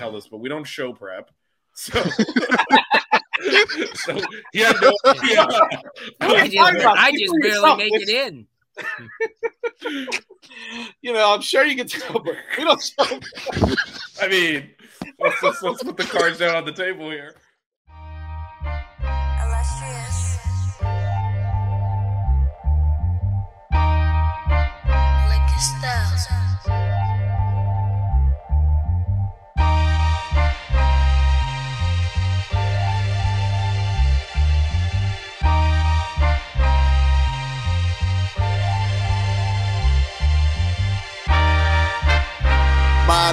tell this, but we don't show prep. So, so he had no idea. I just, I just barely make it in. you know, I'm sure you can tell, but we don't show. I mean, let's, let's, let's put the cards down on the table here. Illustrious. Like styles.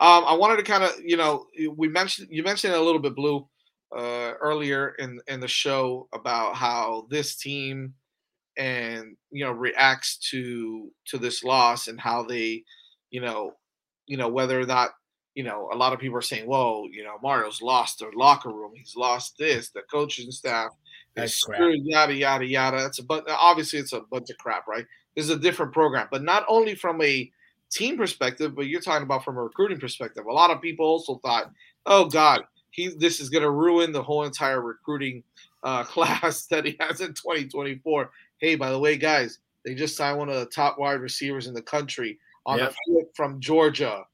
Um, I wanted to kind of, you know, we mentioned you mentioned a little bit, Blu, uh, earlier in in the show about how this team and you know reacts to to this loss and how they, you know, you know whether or not you know a lot of people are saying, "Whoa, you know, Mario's lost their locker room. He's lost this. The coaches and staff is screwed. Yada yada yada." That's a but obviously it's a bunch of crap, right? This is a different program, but not only from a team perspective, but you're talking about from a recruiting perspective. A lot of people also thought, "Oh God, he this is going to ruin the whole entire recruiting uh, class that he has in 2024." Hey, by the way, guys, they just signed one of the top wide receivers in the country on yep. a flip from Georgia.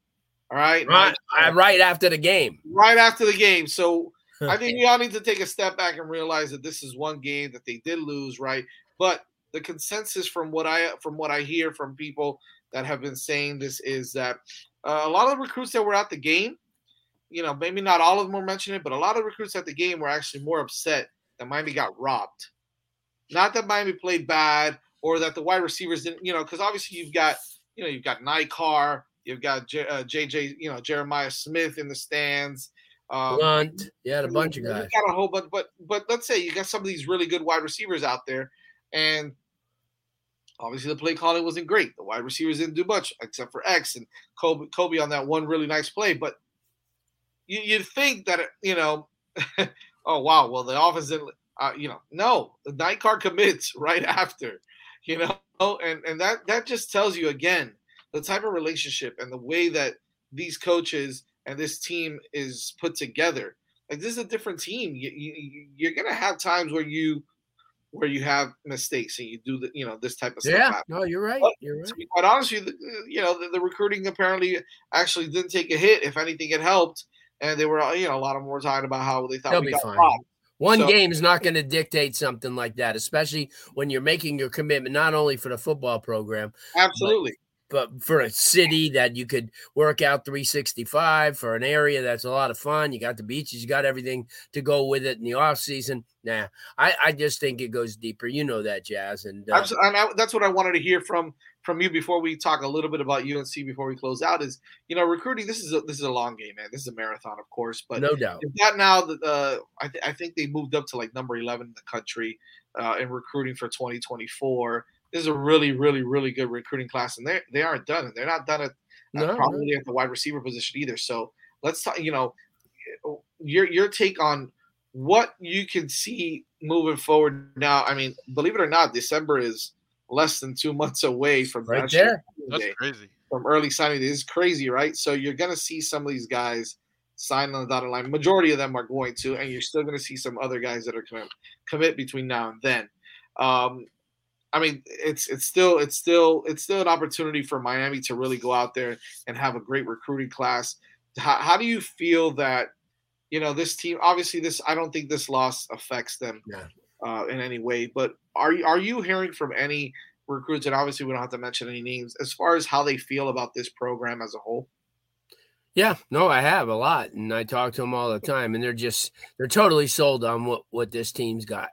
All right, right, right after the game. Right after the game. So I think we all need to take a step back and realize that this is one game that they did lose, right? But the consensus from what I from what I hear from people that have been saying this is that uh, a lot of the recruits that were at the game, you know, maybe not all of them were mentioning it, but a lot of recruits at the game were actually more upset that Miami got robbed. Not that Miami played bad or that the wide receivers didn't, you know, because obviously you've got, you know, you've got Nikar, you've got J, uh, JJ, you know, Jeremiah Smith in the stands. Um, Blunt, yeah, a bunch of guys. You got a whole bunch, but but let's say you got some of these really good wide receivers out there, and Obviously, the play calling wasn't great. The wide receivers didn't do much except for X and Kobe, Kobe on that one really nice play. But you, you'd think that, you know, oh, wow, well, the offense didn't, uh, you know, no, the night car commits right after, you know, and, and that, that just tells you again the type of relationship and the way that these coaches and this team is put together. Like, this is a different team. You, you, you're going to have times where you, where you have mistakes and you do the you know this type of stuff. Yeah, happen. no, you're right. But you're right. quite honest, you uh, you know the, the, recruiting apparently actually didn't take a hit. If anything, it helped, and they were uh, you know a lot of them were talking about how they thought They'll we got fine. robbed. One So- game is not going to dictate something like that, especially when you're making your commitment not only for the football program, Absolutely. But for a city that you could work out 365 for an area that's a lot of fun. You got the beaches, you got everything to go with it in the off season. Nah, I, I just think it goes deeper. You know that, Jazz, and uh, and I, that's what I wanted to hear from from you before we talk a little bit about UNC before we close out. Is you know recruiting? This is a, this is a long game, man. This is a marathon, of course, but no doubt. They've now that uh, I, th- I think they moved up to like number 11 in the country uh, in recruiting for 2024. This is a really, really, really good recruiting class, and they they aren't done. And they're not done at uh, No, probably at the wide receiver position either. So let's talk. You know, your your take on what you can see moving forward now. I mean, believe it or not, December is less than two months away from Right there. Signing That's Day crazy. from early signing. Day. This is crazy, right? So you're gonna see some of these guys sign on the dotted line. Majority of them are going to, and you're still gonna see some other guys that are gonna commit between now and then. Um, I mean, it's it's still it's still it's still an opportunity for Miami to really go out there and have a great recruiting class. How, how do you feel that you know this team? Obviously, this I don't think this loss affects them Yeah. uh, in any way. But are you are you hearing from any recruits? And obviously, we don't have to mention any names as far as how they feel about this program as a whole. Yeah, no, I have a lot, and I talk to them all the time, and they're just they're totally sold on what what this team's got.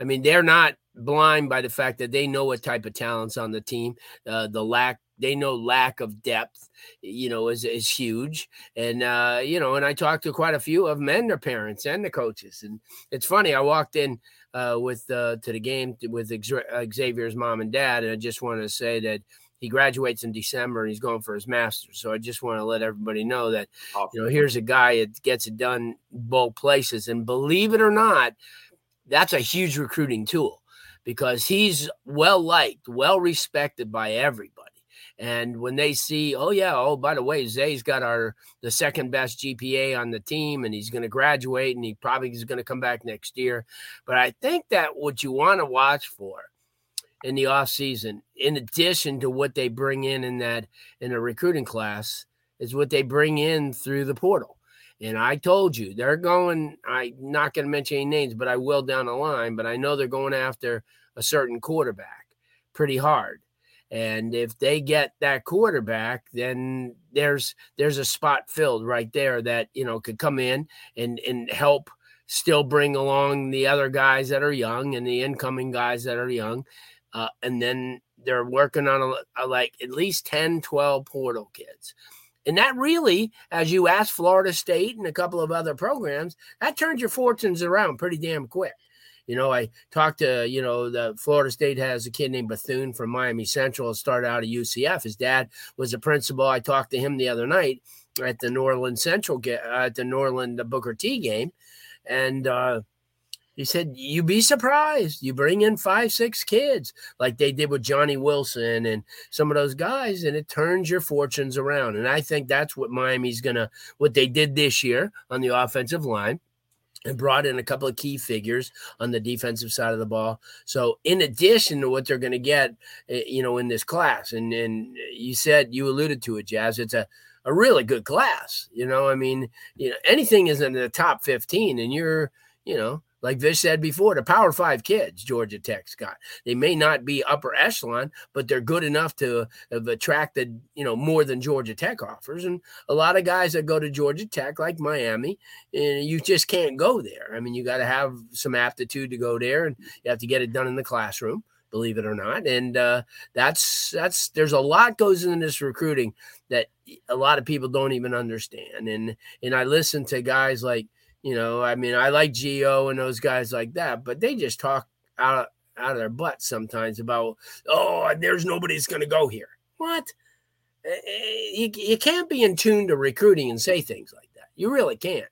I mean, they're not blind by the fact that they know what type of talents on the team. Uh, the lack they know lack of depth, you know, is is huge, and uh, you know, and I talked to quite a few of them and their parents and the coaches, and it's funny. I walked in uh, with uh, to the game with Xavier's mom and dad, and I just want to say that he graduates in December and he's going for his master's. So I just want to let everybody know that you know here's a guy that gets it done both places, and believe it or not, that's a huge recruiting tool because he's well liked, well respected by everybody. And when they see, oh yeah, oh by the way, Zay's got our the second best GPA on the team, and he's going to graduate, and he probably is going to come back next year. But I think that what you want to watch for in the off season, in addition to what they bring in in that in a recruiting class, is what they bring in through the portal. And I told you they're going. I'm not going to mention any names, but I will down the line. But I know they're going after a certain quarterback pretty hard. And if they get that quarterback, then there's there's a spot filled right there that you know could come in and and help still bring along the other guys that are young and the incoming guys that are young. Uh, and then they're working on a, a, like at least 10, 12 portal kids. And that really, as you ask Florida State and a couple of other programs, that turns your fortunes around pretty damn quick. You know, I talked to, you know, the Florida State has a kid named Bethune from Miami Central, started out at UCF. His dad was a principal. I talked to him the other night at the Norland Central, at the Norland Booker T game. And, uh, he said, You'd be surprised. You bring in five, six kids like they did with Johnny Wilson and some of those guys, and it turns your fortunes around. And I think that's what Miami's to, what they did this year on the offensive line and brought in a couple of key figures on the defensive side of the ball. So, in addition to what they're going to get, eh, you know, in this class, and and you said you alluded to it, Jazz, it's a a really good class. You know, I mean, you know, anything is in the top fifteen, and you're, you know, like Vish said before, the Power Five kids Georgia Tech's got. They may not be upper echelon, but they're good enough to have attracted, you know, more than Georgia Tech offers. And a lot of guys that go to Georgia Tech, like Miami, and you just can't go there. I mean, you got to have some aptitude to go there, and you have to get it done in the classroom believe it or not. And uh, that's that's there's a lot goes into this recruiting that a lot of people don't even understand. And and I listen to guys like you know, I mean, I like Geo and those guys like that, but they just talk out out of their butt sometimes about oh, there's nobody's going to go here. What? Eh, eh, you, you can't be in tune to recruiting and say things like that. You really can't.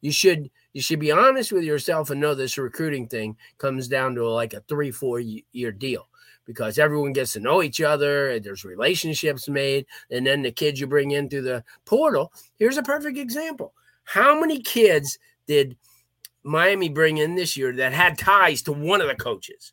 You should you should be honest with yourself and know this recruiting thing comes down to like a three four year deal because everyone gets to know each other and there's relationships made and then the kids you bring in through the portal here's a perfect example how many kids did miami bring in this year that had ties to one of the coaches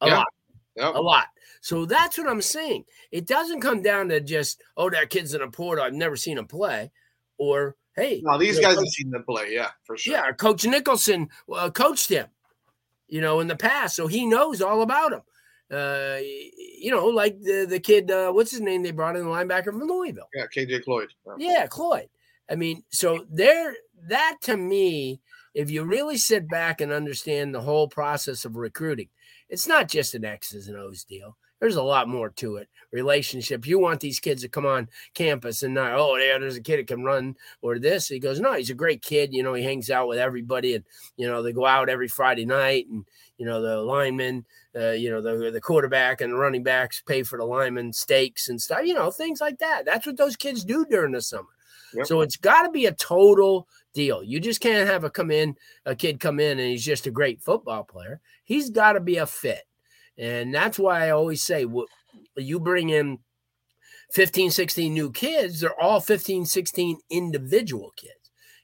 A Yeah. lot. Yep. A lot. So that's what I'm saying. It doesn't come down to just, oh, that kid's in a portal. I've never seen him play. Or, hey. No, these you know, guys Coach- have seen them play. Yeah, for sure. Yeah, Coach Nicholson uh, coached him, you know, in the past. So he knows all about him. Uh, you know, like the, the kid, uh, what's his name they brought in, the linebacker from Louisville. Yeah, KJ Cloyd. Yeah, Cloyd. I mean, so there, that to me, if you really sit back and understand the whole process of recruiting, it's not just an X's and O's deal. There's a lot more to it. Relationship. You want these kids to come on campus and not, oh, yeah, there's a kid that can run or this. He goes, no, he's a great kid. You know, he hangs out with everybody and, you know, they go out every Friday night and, you know, the linemen, uh, you know, the, the quarterback and the running backs pay for the linemen steaks and stuff, you know, things like that. That's what those kids do during the summer. So it's got to be a total deal. You just can't have a come in, a kid come in and he's just a great football player. He's got to be a fit. And that's why I always say, wh- you bring in 15, 16 new kids, they're all 15, 16 individual kids.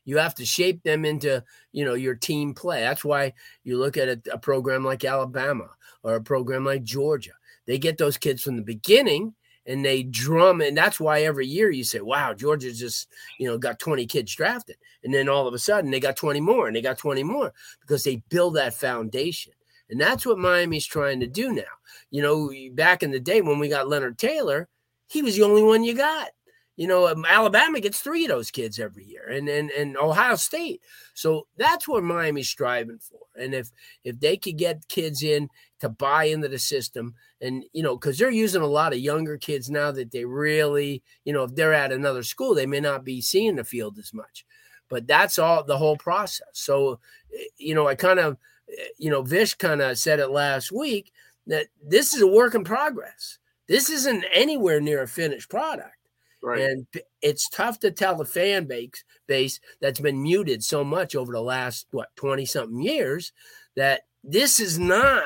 You have to shape them into, you know, your team play. That's why you look at a, a program like Alabama or a program like Georgia. They get those kids from the beginning and they drum and that's why every year you say wow georgia's just you know got 20 kids drafted. And then all of a sudden they got 20 more and they got 20 more because they build that foundation. And that's what miami's trying to do now. You know back in the day when we got leonard taylor he was the only one you got you know um, alabama gets three of those kids every year and and, and ohio state. So that's what miami's striving for. And if if they could get kids in to buy into the system and you know because they're using a lot of younger kids now that they really you know if they're at another school they may not be seeing the field as much. But that's all the whole process. So eh, you know i kind of eh, you know vish kind of said it last week that this is a work in progress. This isn't anywhere near a finished product Right. and it's tough to tell the fan base base that's been muted so much over the last what 20 something years that this is not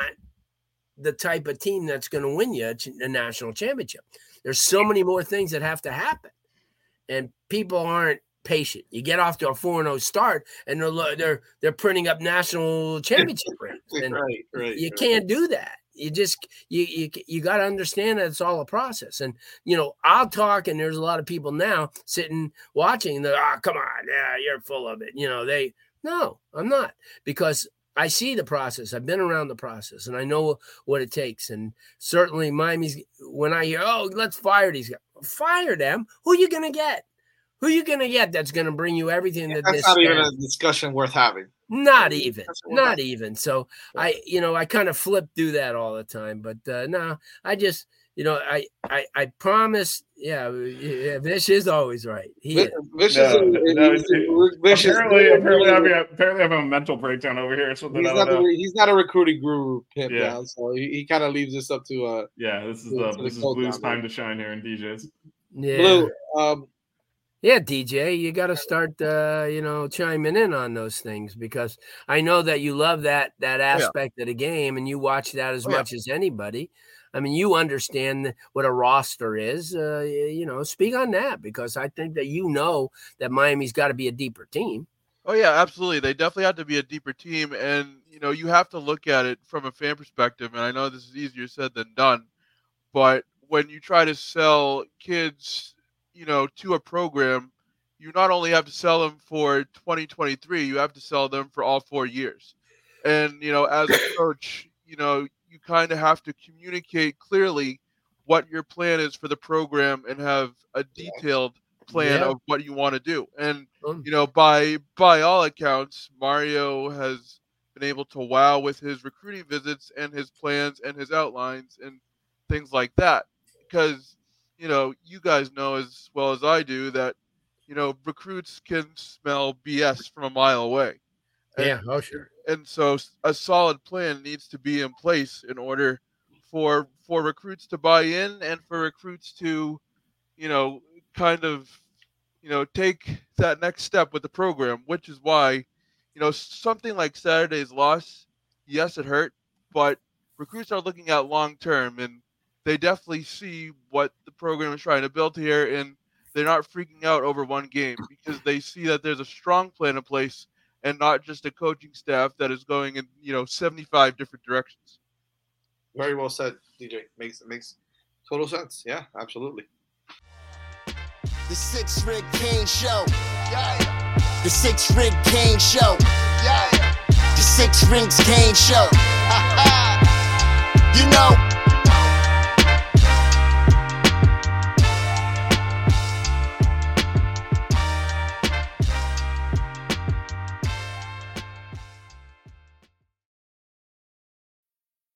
the type of team that's going to win you a, national championship. There's so many more things that have to happen, and people aren't patient. You get off to a 4 0 start, and they're they're they're printing up national championship rings, and right, right. you right. can't do that. You just you you you got to understand that it's all a process. And you know, I'll talk, and there's a lot of people now sitting watching. They're, oh, come on, yeah, you're full of it. You know, they no, I'm not because I see the process. I've been around the process, and I know what it takes. And certainly, Miami's when I hear, oh, let's fire these guys, fire them. Who are you gonna get? Who are you gonna get that's gonna bring you everything that That's this not even a discussion worth having. Not even not even so i you know i kind of flip through that all the time but uh no i just you know i i i promise yeah, yeah Vish is always right he is. Vish No, is a- no, he's a- Vish is- apparently, apparently, I'm a, apparently I'm a mental breakdown over here. or Something He's I not, don't know. the, he's not a recruiting guru pimp Yeah. down, so he, he kind of leaves this up to uh Yeah, this is to- the to the this is Blu's down there. time to shine here in DJs. yeah Blu. Um, yeah dj you got to start uh you know chiming in on those things because i know that you love that that aspect of the game and you watch that as Oh, yeah. much as anybody i mean you understand what a roster is uh you know speak on that because i think that you know that miami's got to be a deeper team Oh yeah, absolutely. They definitely have to be a deeper team, and you know you have to look at it from a fan perspective. And I know this is easier said than done, but when you try to sell kids, you know, to a program, you not only have to sell them for 2023, you have to sell them for all four years. And you know, as a coach, you know, you kind of have to communicate clearly what your plan is for the program and have a detailed plan Yeah. of what you want to do. And you know, by by all accounts, Mario has been able to wow with his recruiting visits and his plans and his outlines and things like that. Because you know, you guys know as well as I do that you know recruits can smell BS from a mile away. And- yeah, oh sure. and so a solid plan needs to be in place in order for for recruits to buy in and for recruits to you know kind of you know take that next step with the program which is why you know something like saturday's loss yes it hurt but recruits are looking at long term and they definitely see what the program is trying to build here and they're not freaking out over one game because they see that there's a strong plan in place and not just a coaching staff that is going in you know 75 different directions Very well said, DJ. Makes makes total sense. Yeah, absolutely. The Sixth Ring Canes Show. Yeah. The Sixth Ring Canes Show. Yeah. The Sixth Ring Canes Show. you know.